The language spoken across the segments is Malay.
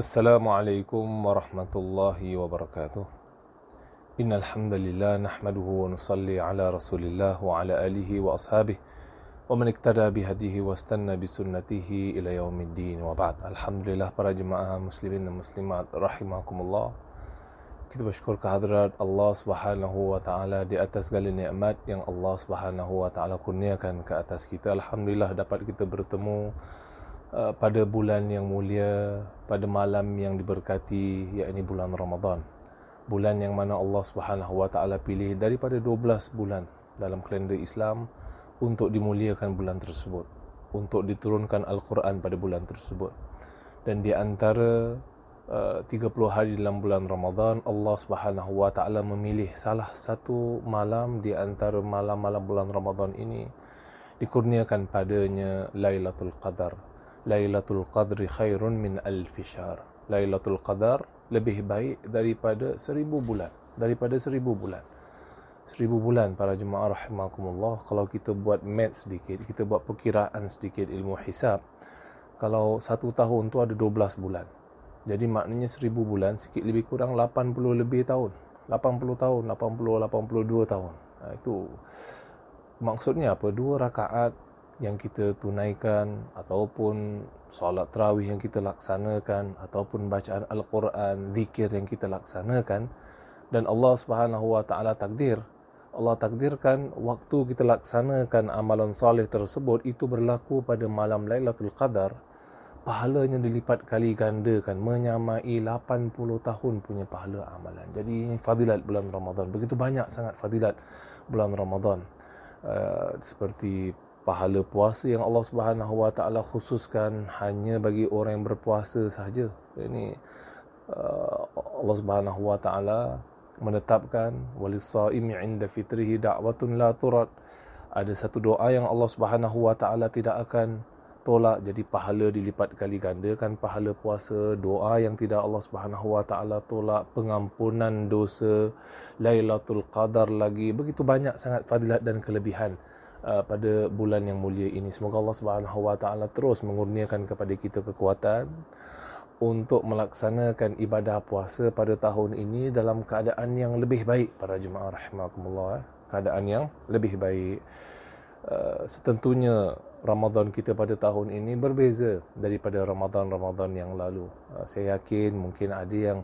السلام عليكم ورحمة الله وبركاته إن الحمد لله نحمده ونصلي على رسول الله وعلى آله وأصحابه ومن اقتدى بهديه واستنى بسنته إلى يوم الدين وبعد الحمد لله para jemaah muslimin dan muslimat rahimakumullah kita bersyukur kehadrat Allah Subhanahu wa taala di atas segala nikmat yang Allah Subhanahu wa taala kurniakan ke atas kita alhamdulillah dapat kita bertemu uh, pada bulan yang mulia pada malam yang diberkati yakni bulan Ramadan. Bulan yang mana Allah Subhanahu wa taala pilih daripada 12 bulan dalam kalender Islam untuk dimuliakan bulan tersebut untuk diturunkan al-Quran pada bulan tersebut. Dan di antara uh, 30 hari dalam bulan Ramadan Allah Subhanahu wa taala memilih salah satu malam di antara malam-malam bulan Ramadan ini dikurniakan padanya Lailatul Qadar Lailatul Qadri khairun min alf syahr. Lailatul Qadar lebih baik daripada seribu bulan. Daripada seribu bulan. Seribu bulan para jemaah rahimakumullah. Kalau kita buat math sedikit kita buat perkiraan sedikit ilmu hisab kalau satu tahun tu ada 12 bulan. Jadi maknanya seribu bulan sikit lebih kurang 80 lebih tahun. 80 tahun 80 82 tahun. Ha, itu maksudnya apa? Dua rakaat yang kita tunaikan ataupun solat tarawih yang kita laksanakan ataupun bacaan al-Quran, zikir yang kita laksanakan dan Allah Subhanahu wa taala takdir Allah takdirkan waktu kita laksanakan amalan soleh tersebut itu berlaku pada malam Lailatul Qadar pahalanya dilipat kali gandakan menyamai 80 tahun punya pahala amalan. Jadi fadilat bulan Ramadan begitu banyak sangat fadilat bulan Ramadan. Uh, seperti pahala puasa yang Allah Subhanahu Wa Taala khususkan hanya bagi orang yang berpuasa sahaja. Ini uh, Allah Subhanahu Wa Taala menetapkan walisaimi inda fitrihi da'watun la turad. Ada satu doa yang Allah Subhanahu Wa Taala tidak akan tolak jadi pahala dilipat kali gandakan pahala puasa doa yang tidak Allah Subhanahu Wa Taala tolak pengampunan dosa Lailatul Qadar lagi begitu banyak sangat fadilat dan kelebihan uh, pada bulan yang mulia ini. Semoga Allah Subhanahu Wa Taala terus mengurniakan kepada kita kekuatan untuk melaksanakan ibadah puasa pada tahun ini dalam keadaan yang lebih baik para jemaah rahimakumullah. Eh. Keadaan yang lebih baik. Uh, setentunya Ramadan kita pada tahun ini berbeza daripada Ramadan-Ramadan yang lalu. Uh, saya yakin mungkin ada yang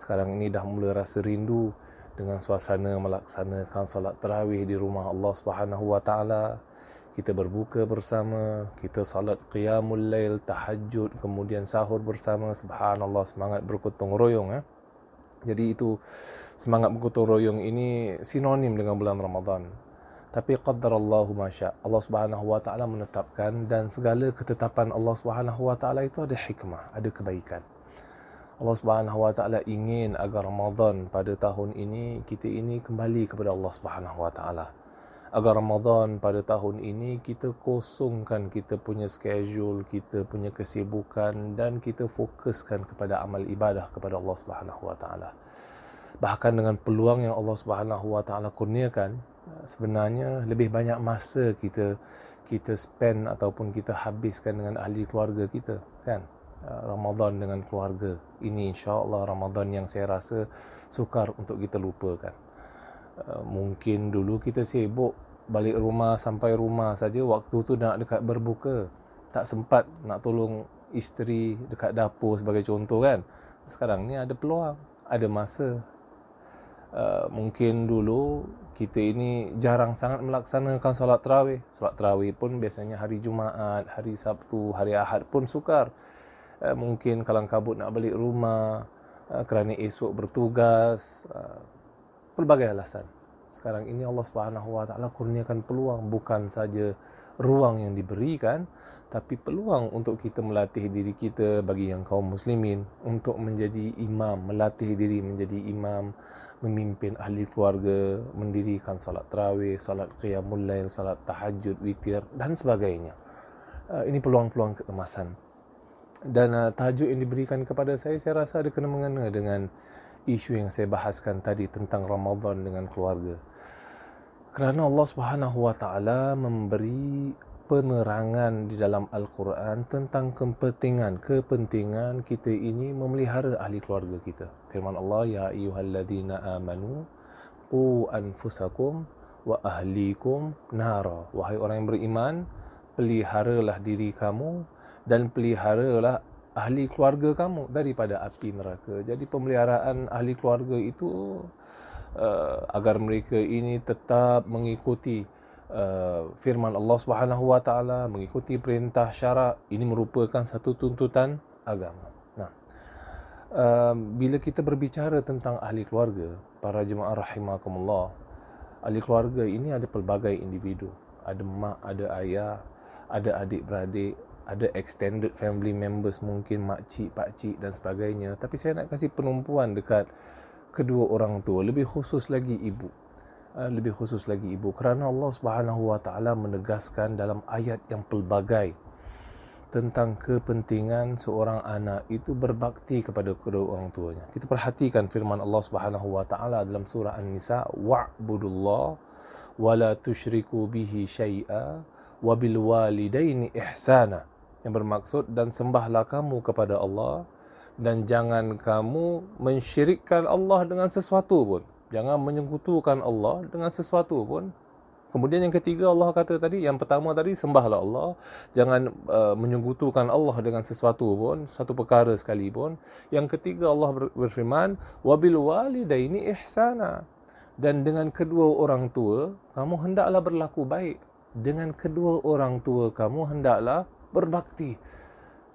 sekarang ini dah mula rasa rindu dengan suasana melaksanakan solat tarawih di rumah Allah Subhanahu wa taala. Kita berbuka bersama kita solat qiyamul lail tahajud kemudian sahur bersama. Subhanallah semangat bergotong royong eh. Jadi itu semangat bergotong royong ini sinonim dengan bulan Ramadan. Tapi qaddarallahu masya Allah Subhanahu wa taala menetapkan dan segala ketetapan Allah Subhanahu wa taala itu ada hikmah ada kebaikan Allah Subhanahu Wa Taala ingin agar Ramadan pada tahun ini kita ini kembali kepada Allah Subhanahu Wa Taala. Agar Ramadan pada tahun ini kita kosongkan kita punya schedule, kita punya kesibukan dan kita fokuskan kepada amal ibadah kepada Allah Subhanahu Wa Taala. Bahkan dengan peluang yang Allah Subhanahu Wa Taala kurniakan, sebenarnya lebih banyak masa kita kita spend ataupun kita habiskan dengan ahli keluarga kita, kan? Uh, Ramadan dengan keluarga. Ini insya-Allah Ramadan yang saya rasa sukar untuk kita lupakan. Uh, mungkin dulu kita sibuk balik rumah sampai rumah saja waktu tu nak dekat berbuka. Tak sempat nak tolong isteri dekat dapur sebagai contoh kan. Sekarang ni ada peluang, ada masa. Uh, mungkin dulu kita ini jarang sangat melaksanakan solat tarawih. Solat tarawih pun biasanya hari Jumaat, hari Sabtu, hari Ahad pun sukar. Eh, mungkin kalang kabut nak balik rumah uh, kerana esok bertugas uh, pelbagai alasan. Sekarang ini Allah Subhanahu Wa Taala kurniakan peluang bukan saja ruang yang diberikan tapi peluang untuk kita melatih diri kita bagi yang kaum muslimin untuk menjadi imam melatih diri menjadi imam memimpin ahli keluarga mendirikan solat tarawih solat qiyamul lail solat tahajud witir dan sebagainya. Ini peluang-peluang keemasan dan uh, tajuk yang diberikan kepada saya saya rasa ada kena mengena dengan isu yang saya bahaskan tadi tentang Ramadan dengan keluarga. Kerana Allah Subhanahu Wa Taala memberi penerangan di dalam Al-Quran tentang kepentingan kepentingan kita ini memelihara ahli keluarga kita. Firman Allah ya ayyuhalladzina amanu qu anfusakum wa ahlikum nara. Wahai orang yang beriman, peliharalah diri kamu dan peliharalah ahli keluarga kamu daripada api neraka. Jadi pemeliharaan ahli keluarga itu uh, agar mereka ini tetap mengikuti uh, firman Allah Subhanahu wa taala mengikuti perintah syarak ini merupakan satu tuntutan agama. Nah, uh, bila kita berbicara tentang ahli keluarga, para jemaah rahimakumullah, ahli keluarga ini ada pelbagai individu. Ada mak, ada ayah, ada adik-beradik, ada extended family members mungkin mak cik, pak cik dan sebagainya. Tapi saya nak kasih penumpuan dekat kedua orang tua, lebih khusus lagi ibu. Ah, lebih khusus lagi ibu kerana Allah Subhanahu wa taala menegaskan dalam ayat yang pelbagai tentang kepentingan seorang anak itu berbakti kepada kedua orang tuanya. Kita perhatikan firman Allah Subhanahu wa taala dalam surah An-Nisa, "Wa'budullah wa la tusyriku bihi syai'a wa bil walidaini ihsana." Yang bermaksud dan sembahlah kamu kepada Allah dan jangan kamu mensyirikkan Allah dengan sesuatu pun. Jangan menyekutukan Allah dengan sesuatu pun. Kemudian yang ketiga Allah kata tadi, yang pertama tadi sembahlah Allah. Jangan uh, menyekutukan Allah dengan sesuatu pun, satu perkara sekalipun. Yang ketiga Allah berfirman, wabil walidaini ihsana. Dan dengan kedua orang tua, kamu hendaklah berlaku baik. Dengan kedua orang tua, kamu hendaklah berbakti.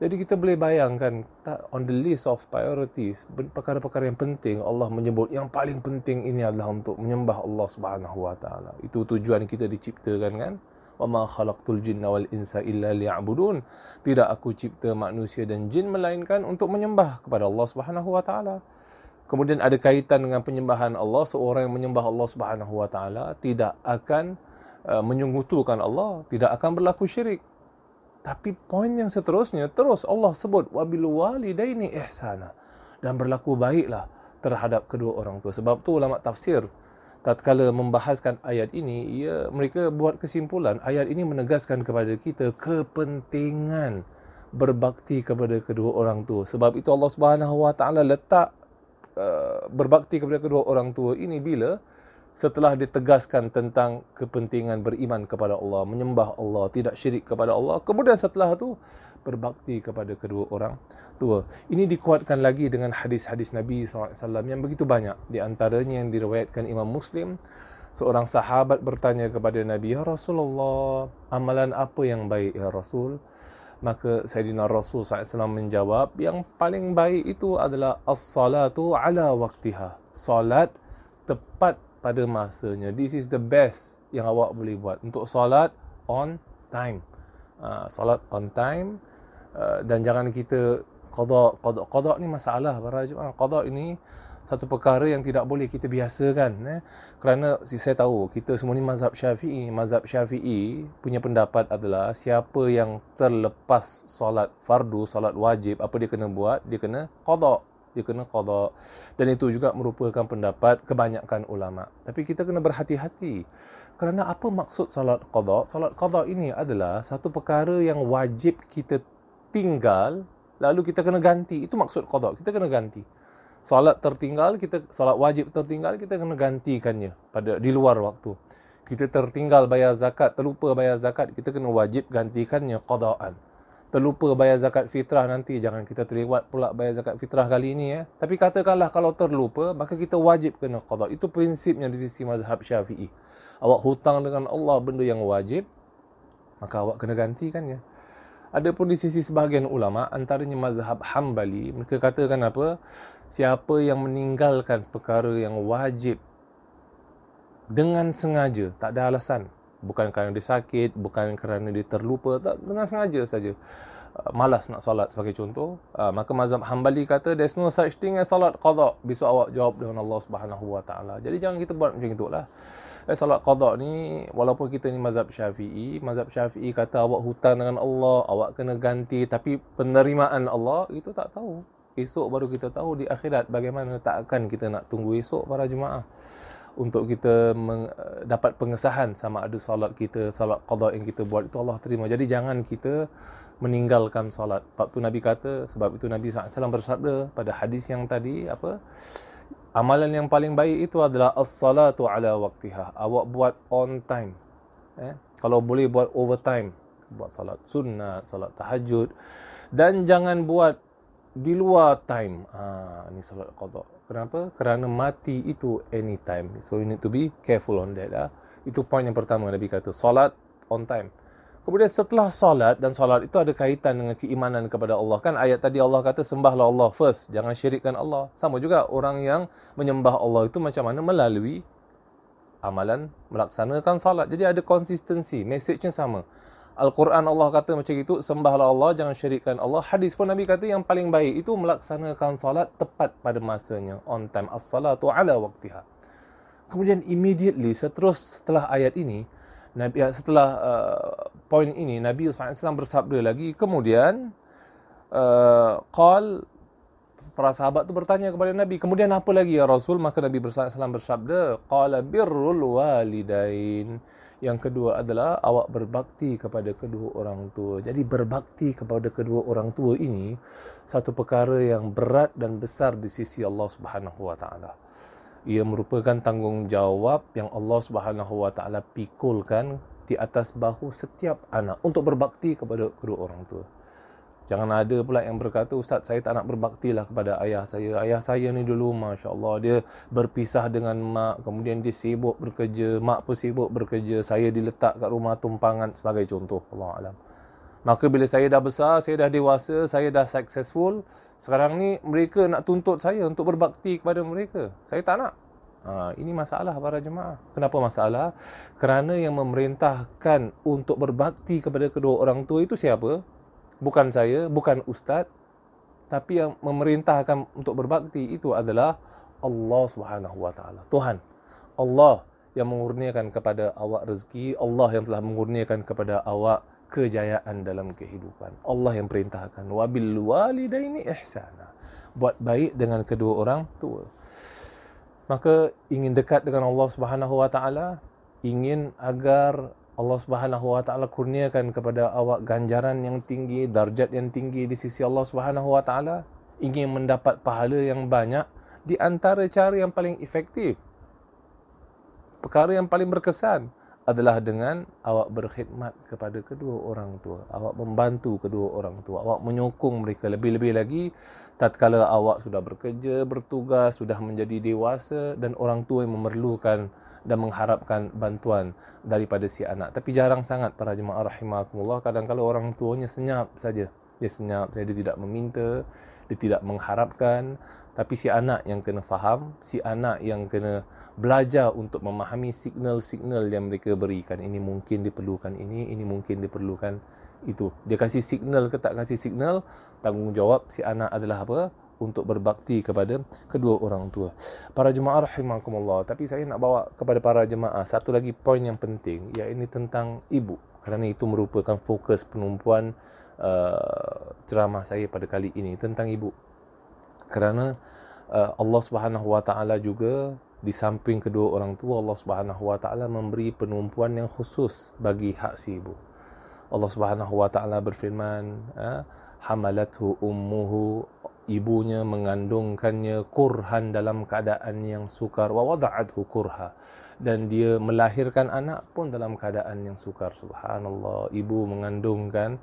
Jadi kita boleh bayangkan on the list of priorities perkara-perkara yang penting Allah menyebut yang paling penting ini adalah untuk menyembah Allah Subhanahu wa taala. Itu tujuan kita diciptakan kan? Wa ma khalaqtul jinna wal insa illa liya'budun. Tidak aku cipta manusia dan jin melainkan untuk menyembah kepada Allah Subhanahu wa taala. Kemudian ada kaitan dengan penyembahan Allah, seorang yang menyembah Allah Subhanahu wa taala tidak akan uh, menyungutukan Allah, tidak akan berlaku syirik. Tapi poin yang seterusnya terus Allah sebut wabil walidaini ihsana dan berlaku baiklah terhadap kedua orang tua. Sebab tu ulama tafsir tatkala membahaskan ayat ini ia mereka buat kesimpulan ayat ini menegaskan kepada kita kepentingan berbakti kepada kedua orang tua. Sebab itu Allah Subhanahu wa taala letak uh, berbakti kepada kedua orang tua ini bila setelah ditegaskan tentang kepentingan beriman kepada Allah, menyembah Allah, tidak syirik kepada Allah, kemudian setelah itu berbakti kepada kedua orang tua. Ini dikuatkan lagi dengan hadis-hadis Nabi SAW yang begitu banyak. Di antaranya yang diriwayatkan Imam Muslim, seorang sahabat bertanya kepada Nabi, Ya Rasulullah, amalan apa yang baik Ya Rasul? Maka Sayyidina Rasul SAW menjawab, yang paling baik itu adalah as-salatu ala waktiha. Salat tepat pada masanya. This is the best yang awak boleh buat untuk solat on time. Uh, solat on time uh, dan jangan kita qada qada qada ni masalah para jemaah. Qada ini satu perkara yang tidak boleh kita biasakan eh? kerana saya tahu kita semua ni mazhab Syafi'i mazhab Syafi'i punya pendapat adalah siapa yang terlepas solat fardu solat wajib apa dia kena buat dia kena qada dia kena qada dan itu juga merupakan pendapat kebanyakan ulama. Tapi kita kena berhati-hati. Kerana apa maksud salat qada salat qada ini adalah satu perkara yang wajib kita tinggal lalu kita kena ganti. Itu maksud qada kita kena ganti. Salat tertinggal kita salat wajib tertinggal kita kena gantikannya pada di luar waktu. Kita tertinggal bayar zakat terlupa bayar zakat kita kena wajib gantikannya qadaan terlupa bayar zakat fitrah nanti. Jangan kita terlewat pula bayar zakat fitrah kali ini ya. Tapi katakanlah kalau terlupa maka kita wajib kena qada. Itu prinsipnya di sisi mazhab Syafi'i. Awak hutang dengan Allah benda yang wajib maka awak kena gantikan ya. Adapun di sisi sebahagian ulama antaranya mazhab Hambali mereka katakan apa? Siapa yang meninggalkan perkara yang wajib dengan sengaja tak ada alasan bukan kerana dia sakit, bukan kerana dia terlupa, tak dengan sengaja saja. Uh, malas nak solat sebagai contoh, uh, maka mazhab Hambali kata there's no such thing as solat qada. Besok awak jawab dengan Allah Subhanahu Wa Taala. Jadi jangan kita buat macam itulah. Eh, salat qada ni walaupun kita ni mazhab Syafi'i, mazhab Syafi'i kata awak hutang dengan Allah, awak kena ganti tapi penerimaan Allah itu tak tahu. Esok baru kita tahu di akhirat bagaimana tak akan kita nak tunggu esok para jemaah untuk kita meng, dapat pengesahan sama ada solat kita, solat qada yang kita buat itu Allah terima. Jadi jangan kita meninggalkan solat. Sebab tu Nabi kata, sebab itu Nabi SAW bersabda pada hadis yang tadi, apa? Amalan yang paling baik itu adalah as-salatu ala waktiha. Awak buat on time. Eh? Kalau boleh buat overtime. Buat salat sunnah, salat tahajud. Dan jangan buat di luar time. Ha, ni salat qada. Kenapa? Kerana mati itu anytime. So you need to be careful on that. Lah. Itu poin yang pertama Nabi kata. Salat on time. Kemudian setelah solat dan solat itu ada kaitan dengan keimanan kepada Allah. Kan ayat tadi Allah kata sembahlah Allah first. Jangan syirikkan Allah. Sama juga orang yang menyembah Allah itu macam mana melalui amalan melaksanakan solat. Jadi ada konsistensi. Mesejnya sama. Al-Quran Allah kata macam itu. Sembahlah Allah. Jangan syirikkan Allah. Hadis pun Nabi kata yang paling baik itu melaksanakan solat tepat pada masanya. On time. As-salatu ala waktiha. Kemudian immediately seterus setelah ayat ini. Nabi setelah uh, poin ini Nabi SAW bersabda lagi kemudian uh, qal para sahabat tu bertanya kepada Nabi kemudian apa lagi ya Rasul maka Nabi SAW bersabda qala birrul walidain yang kedua adalah awak berbakti kepada kedua orang tua. Jadi berbakti kepada kedua orang tua ini satu perkara yang berat dan besar di sisi Allah Subhanahu Wa Taala ia merupakan tanggungjawab yang Allah Subhanahu Wa Taala pikulkan di atas bahu setiap anak untuk berbakti kepada kedua orang tua. Jangan ada pula yang berkata, Ustaz saya tak nak berbakti lah kepada ayah saya. Ayah saya ni dulu, Masya Allah, dia berpisah dengan mak. Kemudian dia sibuk bekerja. Mak pun sibuk bekerja. Saya diletak kat rumah tumpangan sebagai contoh. Allah Alam. Maka bila saya dah besar, saya dah dewasa, saya dah successful. Sekarang ni mereka nak tuntut saya untuk berbakti kepada mereka. Saya tak nak. Ha, ini masalah para jemaah. Kenapa masalah? Kerana yang memerintahkan untuk berbakti kepada kedua orang tua itu siapa? Bukan saya, bukan ustaz. Tapi yang memerintahkan untuk berbakti itu adalah Allah Subhanahu Wa Taala. Tuhan. Allah yang mengurniakan kepada awak rezeki, Allah yang telah mengurniakan kepada awak kejayaan dalam kehidupan. Allah yang perintahkan wabil walidaini ihsana. Buat baik dengan kedua orang tua. Maka ingin dekat dengan Allah Subhanahu wa taala, ingin agar Allah Subhanahu wa taala kurniakan kepada awak ganjaran yang tinggi, darjat yang tinggi di sisi Allah Subhanahu wa taala, ingin mendapat pahala yang banyak di antara cara yang paling efektif. Perkara yang paling berkesan adalah dengan awak berkhidmat kepada kedua orang tua. Awak membantu kedua orang tua. Awak menyokong mereka lebih-lebih lagi tatkala awak sudah bekerja, bertugas, sudah menjadi dewasa dan orang tua yang memerlukan dan mengharapkan bantuan daripada si anak. Tapi jarang sangat para jemaah rahimakumullah kadang-kadang orang tuanya senyap saja. Dia senyap, dia tidak meminta, dia tidak mengharapkan, tapi si anak yang kena faham, si anak yang kena belajar untuk memahami signal-signal yang mereka berikan. Ini mungkin diperlukan ini, ini mungkin diperlukan itu. Dia kasih signal ke tak kasih signal, tanggungjawab si anak adalah apa? Untuk berbakti kepada kedua orang tua. Para jemaah rahimakumullah. Tapi saya nak bawa kepada para jemaah satu lagi poin yang penting, iaitu tentang ibu. Kerana itu merupakan fokus penumpuan uh, ceramah saya pada kali ini tentang ibu. Kerana uh, Allah Subhanahu Wa Taala juga di samping kedua orang tua Allah Subhanahu wa taala memberi penumpuan yang khusus bagi hak si ibu. Allah Subhanahu wa taala berfirman, ha, hamalathu ummuhu ibunya mengandungkannya kurhan dalam keadaan yang sukar. Wa wada'athu kurha. Dan dia melahirkan anak pun dalam keadaan yang sukar. Subhanallah ibu mengandungkan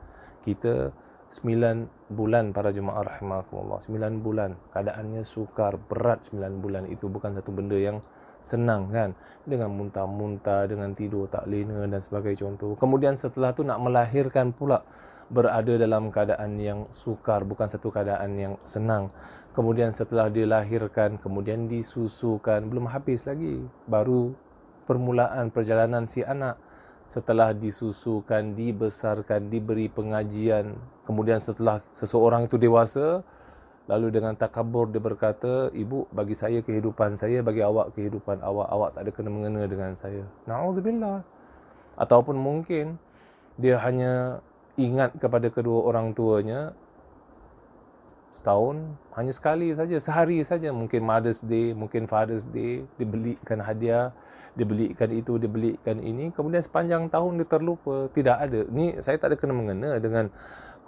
kita sembilan bulan para jemaah rahimahullah sembilan bulan keadaannya sukar berat sembilan bulan itu. Bukan satu benda yang senang kan? Dengan muntah-muntah dengan tidur tak lena dan sebagai contoh. Kemudian setelah tu nak melahirkan pula berada dalam keadaan yang sukar bukan satu keadaan yang senang kemudian setelah dilahirkan kemudian disusukan belum habis lagi baru permulaan perjalanan si anak setelah disusukan, dibesarkan, diberi pengajian, kemudian setelah seseorang itu dewasa, lalu dengan takabur dia berkata, ibu bagi saya kehidupan saya, bagi awak kehidupan awak, awak tak ada kena mengena dengan saya. Na'udzubillah. Ataupun mungkin dia hanya ingat kepada kedua orang tuanya setahun hanya sekali saja sehari saja. Mungkin Mother's Day mungkin Father's Day dibelikan hadiah dibelikan itu dibelikan ini. Kemudian sepanjang tahun dia terlupa tidak ada. Ni saya tak ada kena mengena dengan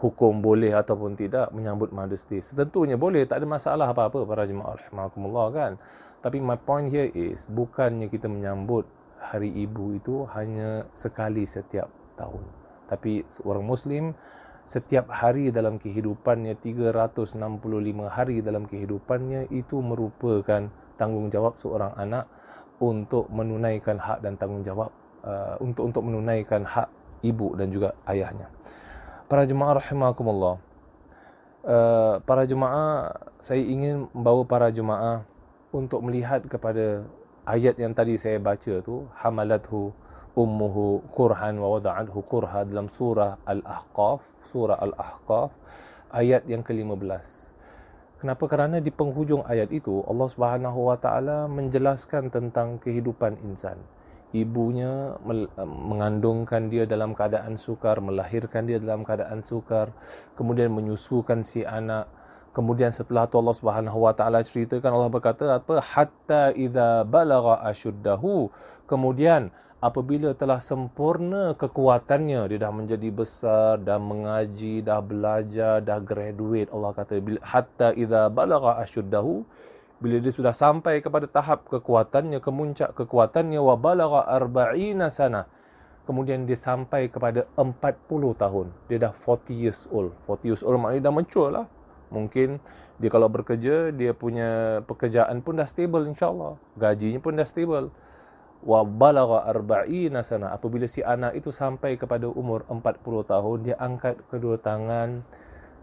hukum boleh ataupun tidak menyambut Mother's Day. Setentunya boleh tak ada masalah apa-apa para jemaah rahimakumullah kan? Tapi my point here is bukannya kita menyambut hari ibu itu hanya sekali setiap tahun tapi seorang muslim setiap hari dalam kehidupannya 365 hari dalam kehidupannya itu merupakan tanggungjawab seorang anak untuk menunaikan hak dan tanggungjawab uh, untuk untuk menunaikan hak ibu dan juga ayahnya. Para jemaah rahimakumullah. Uh, para jemaah saya ingin membawa para jemaah untuk melihat kepada ayat yang tadi saya baca tu hamalathu ummuhu kurhan wa wada'athu kurha dalam surah Al-Ahqaf, surah Al-Ahqaf ayat yang ke-15. Kenapa? Kerana di penghujung ayat itu Allah Subhanahu wa taala menjelaskan tentang kehidupan insan. Ibunya mengandungkan dia dalam keadaan sukar, melahirkan dia dalam keadaan sukar, kemudian menyusukan si anak. Kemudian setelah itu Allah Subhanahu wa taala ceritakan Allah berkata apa? Hatta idza balagha ashuddahu. Kemudian apabila telah sempurna kekuatannya dia dah menjadi besar dah mengaji dah belajar dah graduate Allah kata hatta idza balagha ashuddahu bila dia sudah sampai kepada tahap kekuatannya kemuncak kekuatannya wa balagha arba'ina sana kemudian dia sampai kepada 40 tahun dia dah 40 years old. 40 years old maknanya dah mature lah. Mungkin dia kalau bekerja dia punya pekerjaan pun dah stable insyaallah gajinya pun dah stable wa balagha arba'ina sana. Apabila si anak itu sampai kepada umur 40 tahun dia angkat kedua tangan.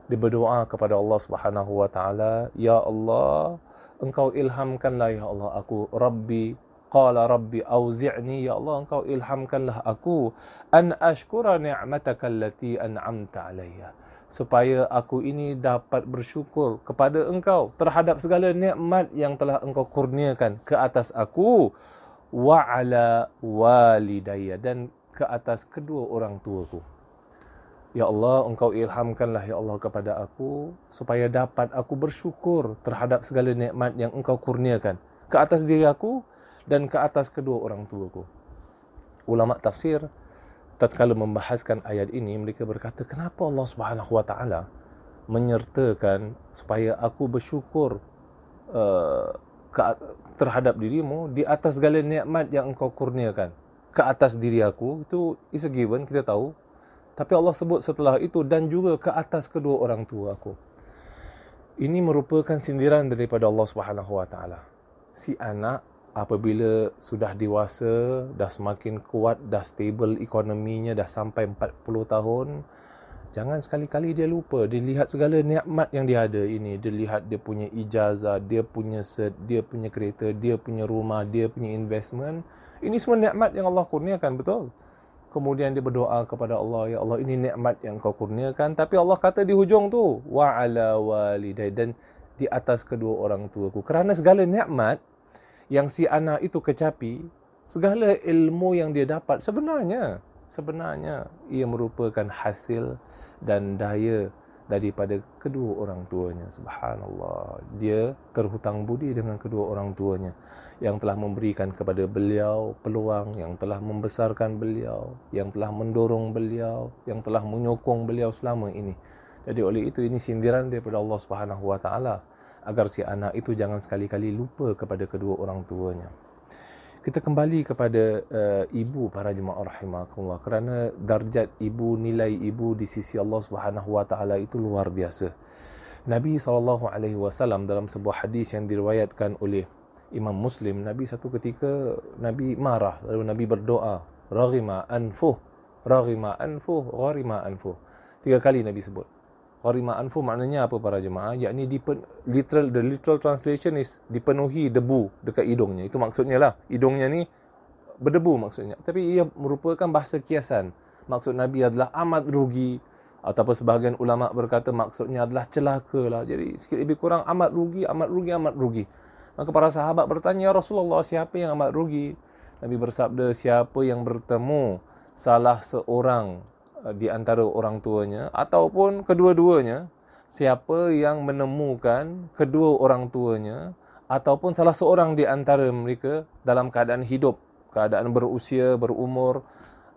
Dia berdoa kepada Allah Subhanahu wa taala ya Allah engkau ilhamkanlah ya Allah aku. Rabbi qala rabbi auzi'ni ya Allah engkau ilhamkanlah aku. An ashkura ni'mataka allati an'amta alayya. Supaya aku ini dapat bersyukur kepada engkau terhadap segala nikmat yang telah engkau kurniakan ke atas aku wa ala walidayya dan ke atas kedua orang tuaku. Ya Allah, engkau ilhamkanlah ya Allah kepada aku supaya dapat aku bersyukur terhadap segala nikmat yang engkau kurniakan ke atas diri aku dan ke atas kedua orang tuaku. Ulama tafsir tatkala membahaskan ayat ini mereka berkata kenapa Allah Subhanahu wa taala menyertakan supaya aku bersyukur uh, ke, terhadap dirimu di atas segala nikmat yang engkau kurniakan. Ke atas diri aku itu is a given kita tahu. Tapi Allah sebut setelah itu dan juga ke atas kedua orang tua aku. Ini merupakan sindiran daripada Allah Subhanahu wa taala. Si anak apabila sudah dewasa dah semakin kuat dah stable ekonominya dah sampai 40 tahun Jangan sekali-kali dia lupa dia lihat segala nikmat yang dia ada ini. Dia lihat dia punya ijazah, dia punya set, dia punya kereta, dia punya rumah, dia punya investment. Ini semua nikmat yang Allah kurniakan, betul? Kemudian dia berdoa kepada Allah, ya Allah ini nikmat yang kau kurniakan. Tapi Allah kata di hujung tu, wa ala walidai dan di atas kedua orang tuaku. Kerana segala nikmat yang si anak itu kecapi, segala ilmu yang dia dapat sebenarnya sebenarnya ia merupakan hasil dan daya daripada kedua orang tuanya subhanallah. Dia terhutang budi dengan kedua orang tuanya yang telah memberikan kepada beliau peluang yang telah membesarkan beliau yang telah mendorong beliau yang telah menyokong beliau selama ini. Jadi oleh itu ini sindiran daripada Allah Subhanahu wa taala agar si anak itu jangan sekali-kali lupa kepada kedua orang tuanya kita kembali kepada uh, ibu para jemaah rahimakumullah kerana darjat ibu nilai ibu di sisi Allah Subhanahu wa taala itu luar biasa. Nabi sallallahu alaihi wasallam dalam sebuah hadis yang diriwayatkan oleh Imam Muslim, Nabi satu ketika Nabi marah lalu Nabi berdoa, raghima anfuh, raghima anfuh, gharima anfuh. Tiga kali Nabi sebut. Gharima anfu maknanya apa para jemaah? Yakni dipen, literal the literal translation is dipenuhi debu dekat hidungnya. Itu maksudnya lah. Hidungnya ni berdebu maksudnya. Tapi ia merupakan bahasa kiasan. Maksud Nabi adalah amat rugi ataupun sebahagian ulama berkata maksudnya adalah celaka lah. Jadi sikit lebih kurang amat rugi, amat rugi, amat rugi. Maka para sahabat bertanya, ya Rasulullah siapa yang amat rugi? Nabi bersabda, siapa yang bertemu salah seorang di antara orang tuanya ataupun kedua-duanya siapa yang menemukan kedua orang tuanya ataupun salah seorang di antara mereka dalam keadaan hidup, keadaan berusia, berumur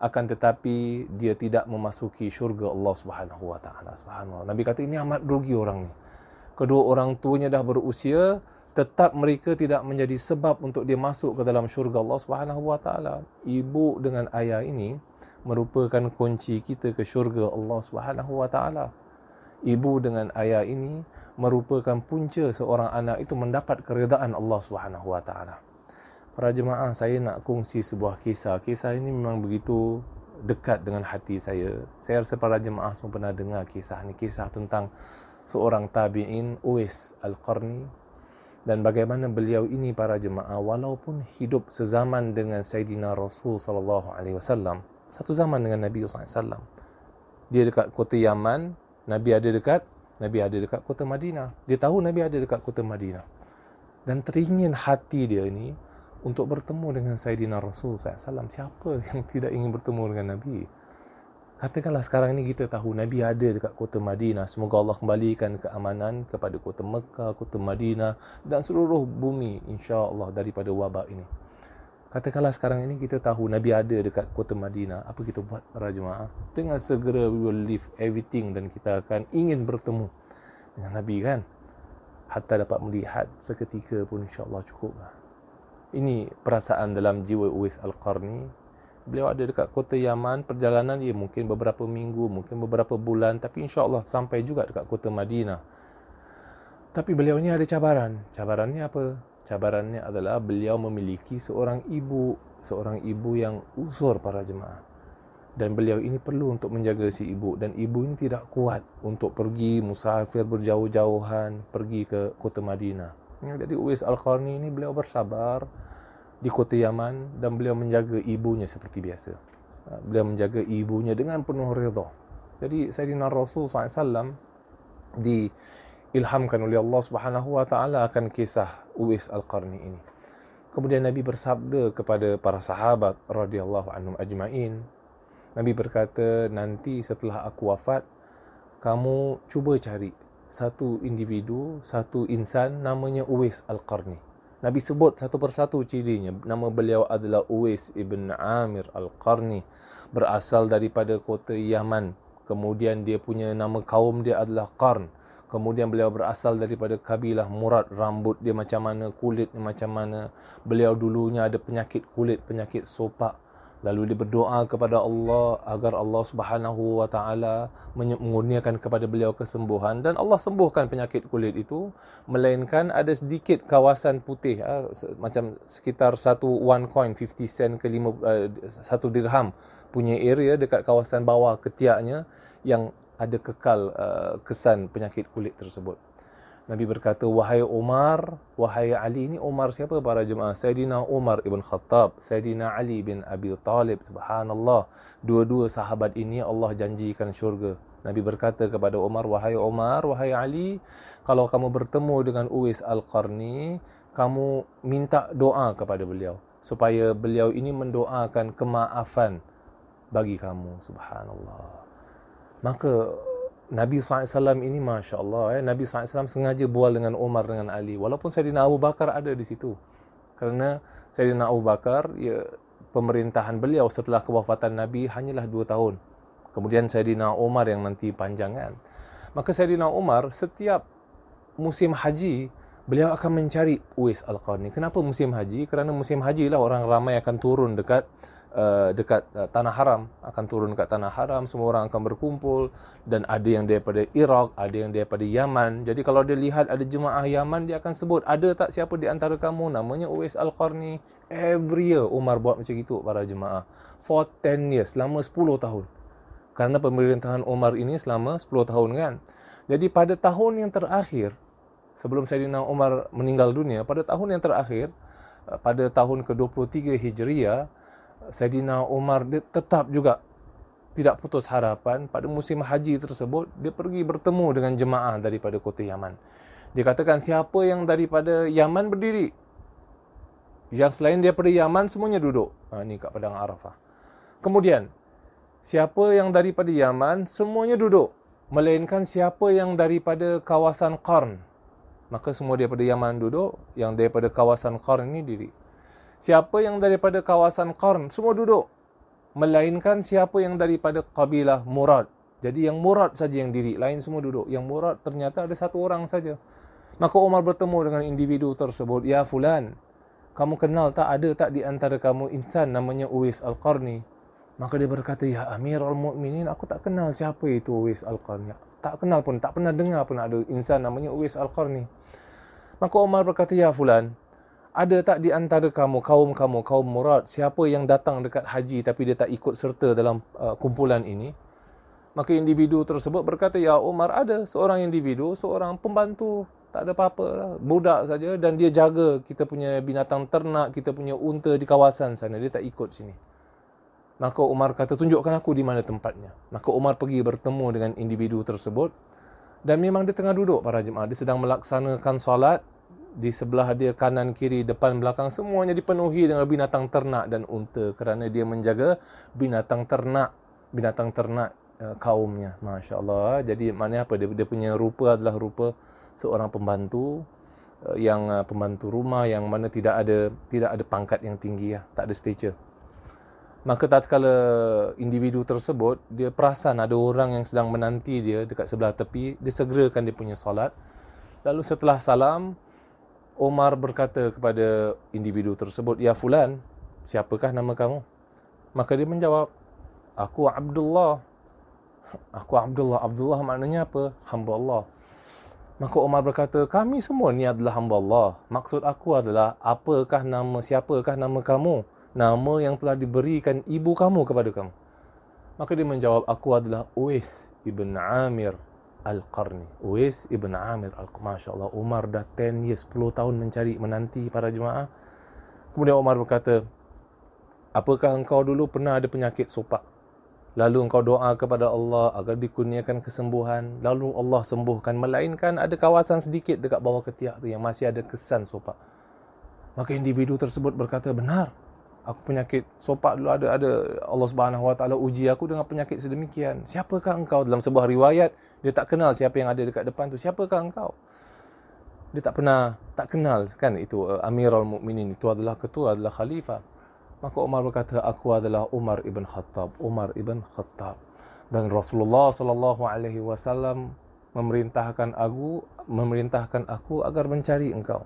akan tetapi dia tidak memasuki syurga Allah Subhanahu wa taala. Subhanallah. Nabi kata ini amat rugi orang ni. Kedua orang tuanya dah berusia, tetap mereka tidak menjadi sebab untuk dia masuk ke dalam syurga Allah Subhanahu wa taala. Ibu dengan ayah ini merupakan kunci kita ke syurga Allah Subhanahu wa taala. Ibu dengan ayah ini merupakan punca seorang anak itu mendapat keredaan Allah Subhanahu Wa Taala. Para jemaah, saya nak kongsi sebuah kisah. Kisah ini memang begitu dekat dengan hati saya. Saya rasa para jemaah semua pernah dengar kisah ini. Kisah tentang seorang tabi'in, Uwais Al-Qarni. Dan bagaimana beliau ini para jemaah walaupun hidup sezaman dengan Sayyidina Rasul sallallahu alaihi wasallam, satu zaman dengan Nabi wasallam. Dia dekat kota Yaman, Nabi ada dekat Nabi ada dekat kota Madinah. Dia tahu Nabi ada dekat kota Madinah. Dan teringin hati dia ni untuk bertemu dengan Sayyidina Rasul SAW. Siapa yang tidak ingin bertemu dengan Nabi? Katakanlah sekarang ini kita tahu Nabi ada dekat kota Madinah. Semoga Allah kembalikan keamanan kepada kota Mekah, kota Madinah dan seluruh bumi insya-Allah daripada wabak ini. Katakanlah sekarang ini kita tahu Nabi ada dekat kota Madinah. Apa kita buat para jemaah? Dengan segera we will leave everything dan kita akan ingin bertemu dengan Nabi kan? Hatta dapat melihat seketika pun insyaAllah cukup. Ini perasaan dalam jiwa Uwais Al-Qarni. Beliau ada dekat kota Yaman. Perjalanan dia mungkin beberapa minggu, mungkin beberapa bulan. Tapi insyaAllah sampai juga dekat kota Madinah. Tapi beliau ni ada cabaran. Cabarannya apa? Cabarannya adalah beliau memiliki seorang ibu, seorang ibu yang usur para jemaah. Dan beliau ini perlu untuk menjaga si ibu dan ibu ini tidak kuat untuk pergi musafir berjauh-jauhan pergi ke kota Madinah. Jadi Uwais Al-Qarni ini beliau bersabar di kota Yaman dan beliau menjaga ibunya seperti biasa. Beliau menjaga ibunya dengan penuh redha. Jadi Sayyidina Rasul SAW di ilhamkan oleh Allah Subhanahu wa taala akan kisah Uwais Al-Qarni ini. Kemudian Nabi bersabda kepada para sahabat radhiyallahu anhum ajmain. Nabi berkata, "Nanti setelah aku wafat, kamu cuba cari satu individu, satu insan namanya Uwais Al-Qarni." Nabi sebut satu persatu cirinya. Nama beliau adalah Uwais ibn Amir Al-Qarni, berasal daripada kota Yaman. Kemudian dia punya nama kaum dia adalah Qarn. Kemudian beliau berasal daripada kabilah Murad. Rambut dia macam mana, kulit dia macam mana. Beliau dulunya ada penyakit kulit, penyakit sopak. Lalu dia berdoa kepada Allah agar Allah Subhanahu wa taala mengurniakan kepada beliau kesembuhan dan Allah sembuhkan penyakit kulit itu melainkan ada sedikit kawasan putih ha, macam sekitar satu one coin 50 sen ke lima uh, satu dirham punya area dekat kawasan bawah ketiaknya yang ada kekal uh, kesan penyakit kulit tersebut. Nabi berkata, wahai Umar, wahai Ali. Ini Umar siapa para jemaah? Sayyidina Umar ibn Khattab, Sayyidina Ali bin Abi Talib. Subhanallah. Dua-dua sahabat ini Allah janjikan syurga. Nabi berkata kepada Umar, wahai Umar, wahai Ali, kalau kamu bertemu dengan Uwais Al-Qarni, kamu minta doa kepada beliau. Supaya beliau ini mendoakan kemaafan bagi kamu. Subhanallah. Maka Nabi SAW ini Masya Allah eh, Nabi SAW sengaja bual dengan Umar dengan Ali. Walaupun Sayyidina Abu Bakar ada di situ. Kerana Sayyidina Abu Bakar ya, Pemerintahan beliau setelah kewafatan Nabi Hanyalah dua tahun. Kemudian Sayyidina Umar yang nanti panjangan Maka Sayyidina Umar setiap musim haji Beliau akan mencari Uwais Al-Qarni. Kenapa musim haji? Kerana musim haji lah orang ramai akan turun dekat Uh, dekat uh, tanah haram akan turun dekat tanah haram semua orang akan berkumpul dan ada yang daripada Iraq ada yang daripada Yaman. Jadi kalau dia lihat ada jemaah Yaman dia akan sebut ada tak siapa di antara kamu? Namanya Uwais Al-Qarni. Every year Umar buat macam itu para jemaah. For 10 years selama 10 tahun. Kerana pemerintahan Umar ini selama 10 tahun kan? Jadi pada tahun yang terakhir sebelum Sayyidina Umar meninggal dunia pada tahun yang terakhir uh, pada tahun ke-23 Hijriah Saidina Umar dia tetap juga tidak putus harapan pada musim haji tersebut dia pergi bertemu dengan jemaah daripada kota Yaman. Dia katakan siapa yang daripada Yaman berdiri. Yang selain daripada Yaman semuanya duduk. Ha, ini kat padang Arafah. Kemudian siapa yang daripada Yaman semuanya duduk. melainkan siapa yang daripada kawasan Qarn maka semua daripada Yaman duduk yang daripada kawasan Qarn ini diri siapa yang daripada kawasan Qarn semua duduk. Melainkan siapa yang daripada kabilah Murad. Jadi yang Murad saja yang diri lain semua duduk. Yang Murad ternyata ada satu orang saja. Maka Umar bertemu dengan individu tersebut ya fulan kamu kenal tak ada tak di antara kamu insan namanya Uwais Al-Qarni? Maka dia berkata, Ya Amirul Mukminin, aku tak kenal siapa itu Uwais Al-Qarni. Tak kenal pun, tak pernah dengar pun ada insan namanya Uwais Al-Qarni. Maka Umar berkata, Ya Fulan, ada tak di antara kamu, kaum kamu, kaum murad, siapa yang datang dekat haji tapi dia tak ikut serta dalam uh, kumpulan ini? Maka individu tersebut berkata, Ya Umar, ada seorang individu, seorang pembantu, tak ada apa-apa lah. Budak saja dan dia jaga kita punya binatang ternak, kita punya unta di kawasan sana. Dia tak ikut sini. Maka Umar kata, tunjukkan aku di mana tempatnya. Maka Umar pergi bertemu dengan individu tersebut. Dan memang dia tengah duduk para jemaah. Dia sedang melaksanakan solat. Di sebelah dia kanan, kiri, depan, belakang. Semuanya dipenuhi dengan binatang ternak dan unta. Kerana dia menjaga binatang ternak. Binatang ternak uh, kaumnya. Masya Allah. Jadi mana apa? Dia, dia punya rupa adalah rupa seorang pembantu. Uh, yang uh, pembantu rumah yang mana tidak ada tidak ada pangkat yang tinggi ya, tak ada stature. Maka tatkala individu tersebut dia perasan ada orang yang sedang menanti dia dekat sebelah tepi, dia segerakan dia punya solat. Lalu setelah salam, Omar berkata kepada individu tersebut, "Ya fulan, siapakah nama kamu?" Maka dia menjawab, "Aku Abdullah." Aku Abdullah. Abdullah maknanya apa? Hamba Allah. Maka Omar berkata, kami semua ni adalah hamba Allah. Maksud aku adalah, apakah nama, siapakah nama kamu? nama yang telah diberikan ibu kamu kepada kamu. Maka dia menjawab, aku adalah Uwais ibn Amir Al-Qarni. Uwais ibn Amir Al-Qarni. Masya Allah, Umar dah 10 years, 10 tahun mencari, menanti para jemaah. Kemudian Umar berkata, apakah engkau dulu pernah ada penyakit sopak? Lalu engkau doa kepada Allah agar dikurniakan kesembuhan. Lalu Allah sembuhkan. Melainkan ada kawasan sedikit dekat bawah ketiak tu yang masih ada kesan sopak. Maka individu tersebut berkata, benar aku penyakit sopak dulu ada ada Allah Subhanahu Wa Taala uji aku dengan penyakit sedemikian. Siapakah engkau dalam sebuah riwayat dia tak kenal siapa yang ada dekat depan tu. Siapakah engkau? Dia tak pernah tak kenal kan itu uh, Amirul Mukminin itu adalah ketua adalah khalifah. Maka Umar berkata aku adalah Umar ibn Khattab. Umar ibn Khattab. Dan Rasulullah sallallahu alaihi wasallam memerintahkan aku memerintahkan aku agar mencari engkau.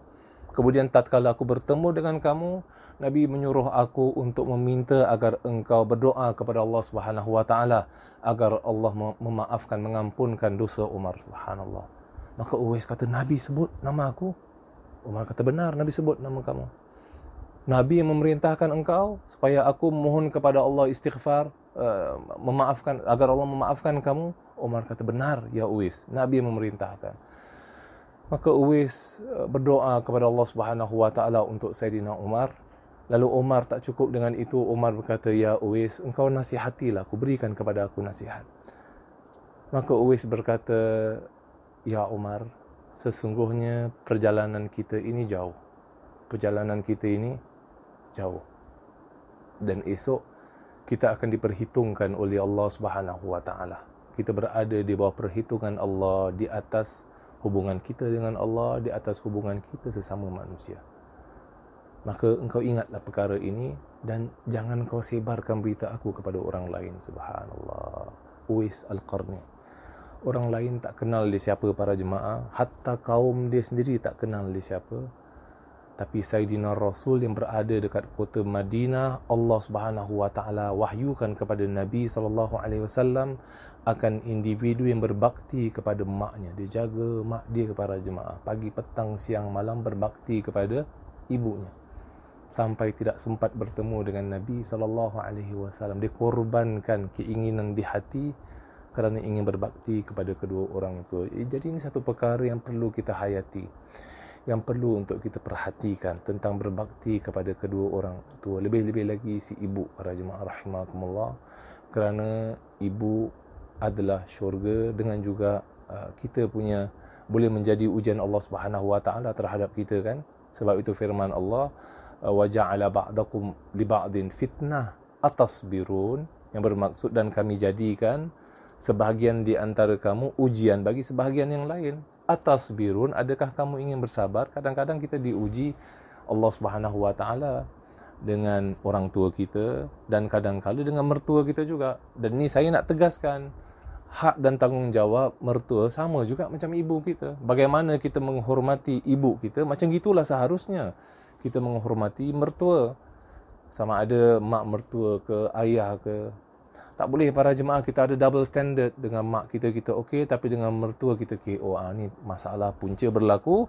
Kemudian tatkala aku bertemu dengan kamu, Nabi menyuruh aku untuk meminta agar engkau berdoa kepada Allah Subhanahu wa taala agar Allah memaafkan mengampunkan dosa Umar subhanallah. Maka Uwais kata Nabi sebut nama aku. Umar kata benar Nabi sebut nama kamu. Nabi yang memerintahkan engkau supaya aku mohon kepada Allah istighfar uh, memaafkan agar Allah memaafkan kamu. Umar kata benar ya Uwais. Nabi yang memerintahkan. Maka Uwais uh, berdoa kepada Allah Subhanahu wa taala untuk Sayyidina Umar Lalu Umar tak cukup dengan itu, Umar berkata, Ya Uwais, engkau nasihatilah, aku berikan kepada aku nasihat. Maka Uwais berkata, Ya Umar, sesungguhnya perjalanan kita ini jauh. Perjalanan kita ini jauh. Dan esok kita akan diperhitungkan oleh Allah Subhanahu wa taala. Kita berada di bawah perhitungan Allah di atas hubungan kita dengan Allah, di atas hubungan kita sesama manusia. Maka engkau ingatlah perkara ini dan jangan kau sebarkan berita aku kepada orang lain subhanallah. Uwais Al-Qarni. Orang lain tak kenal dia siapa para jemaah hatta kaum dia sendiri tak kenal dia siapa. Tapi Sayyidina Rasul yang berada dekat kota Madinah Allah Subhanahu wa taala wahyukan kepada Nabi sallallahu alaihi wasallam akan individu yang berbakti kepada maknya. Dia jaga mak dia kepada jemaah. Pagi petang siang malam berbakti kepada ibunya. Sampai tidak sempat bertemu dengan Nabi sallallahu alaihi wasallam. Dia korbankan keinginan di hati kerana ingin berbakti kepada kedua orang itu eh, jadi ini satu perkara yang perlu kita hayati. Yang perlu untuk kita perhatikan tentang berbakti kepada kedua orang tua. Lebih-lebih lagi si ibu para jemaah rahimakumullah. Kerana ibu adalah syurga dengan juga uh, kita punya boleh menjadi ujian Allah Subhanahu wa taala terhadap kita kan sebab itu firman Allah wa ja'ala ba'dakum li ba'din fitnah atas birun yang bermaksud dan kami jadikan sebahagian di antara kamu ujian bagi sebahagian yang lain. Atas birun, adakah kamu ingin bersabar? Kadang-kadang kita diuji Allah Subhanahu Wa Taala dengan orang tua kita dan kadang-kala dengan mertua kita juga. Dan ni saya nak tegaskan hak dan tanggungjawab mertua sama juga macam ibu kita. Bagaimana kita menghormati ibu kita, macam gitulah seharusnya kita menghormati mertua. Sama ada mak mertua ke ayah ke tak boleh para jemaah kita ada double standard dengan mak kita kita okey tapi dengan mertua kita KO ah ni masalah punca berlaku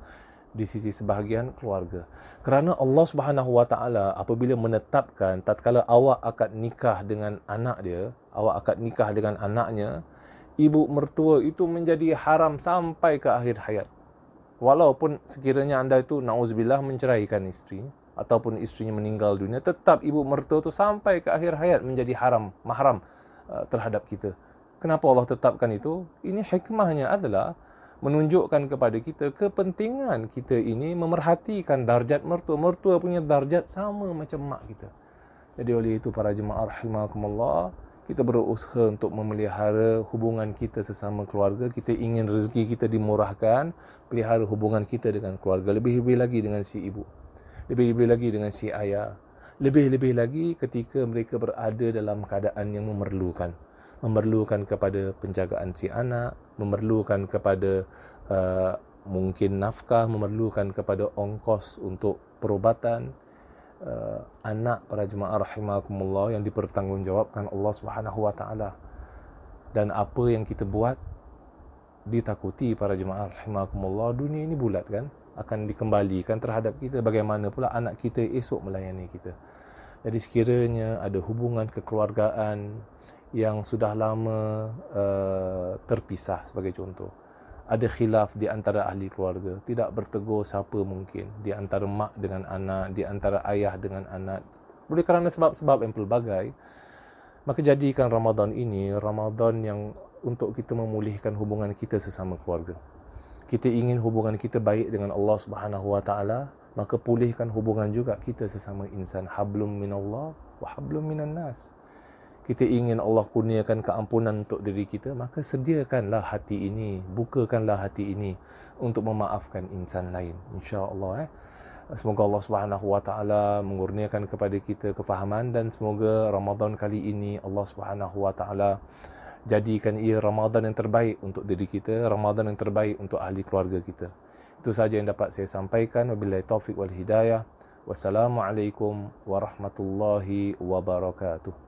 di sisi sebahagian keluarga. Kerana Allah Subhanahu Wa Taala apabila menetapkan tatkala awak akan nikah dengan anak dia, awak akan nikah dengan anaknya, ibu mertua itu menjadi haram sampai ke akhir hayat. Walaupun sekiranya anda itu nauzubillah menceraikan isteri ataupun isterinya meninggal dunia, tetap ibu mertua itu sampai ke akhir hayat menjadi haram, mahram Uh, terhadap kita. Kenapa Allah tetapkan itu? Ini hikmahnya adalah menunjukkan kepada kita kepentingan kita ini memerhatikan darjat mertua. Mertua punya darjat sama macam mak kita. Jadi oleh itu para jemaah rahimakumullah, kita berusaha untuk memelihara hubungan kita sesama keluarga. Kita ingin rezeki kita dimurahkan, pelihara hubungan kita dengan keluarga. Lebih-lebih lagi dengan si ibu. Lebih-lebih lagi dengan si ayah lebih-lebih lagi ketika mereka berada dalam keadaan yang memerlukan memerlukan kepada penjagaan si anak memerlukan kepada uh, mungkin nafkah memerlukan kepada ongkos untuk perubatan uh, anak para jemaah rahimakumullah yang dipertanggungjawabkan Allah Subhanahu wa taala. Dan apa yang kita buat ditakuti para jemaah rahimakumullah dunia ini bulat kan akan dikembalikan terhadap kita. Bagaimana pula anak kita esok melayani kita? Jadi sekiranya ada hubungan kekeluargaan yang sudah lama uh, terpisah sebagai contoh ada khilaf di antara ahli keluarga. Tidak bertegur siapa mungkin. Di antara mak dengan anak di antara ayah dengan anak. Boleh kerana sebab-sebab yang pelbagai. Maka jadikan Ramadan ini Ramadan yang untuk kita memulihkan hubungan kita sesama keluarga. Kita ingin hubungan kita baik dengan Allah Subhanahu Wa Taala, maka pulihkan hubungan juga kita sesama insan. Hablum minallah wa hablum minan nas. Kita ingin Allah kurniakan keampunan untuk diri kita, maka sediakanlah hati ini, bukakanlah hati ini untuk memaafkan insan lain. Insya-Allah eh. Semoga Allah Subhanahu Wa Taala mengurniakan kepada kita kefahaman dan semoga Ramadan kali ini Allah Subhanahu Wa Taala jadikan ia Ramadan yang terbaik untuk diri kita, Ramadan yang terbaik untuk ahli keluarga kita. Itu saja yang dapat saya sampaikan. Wabillahi taufiq wal hidayah. Wassalamualaikum warahmatullahi wabarakatuh.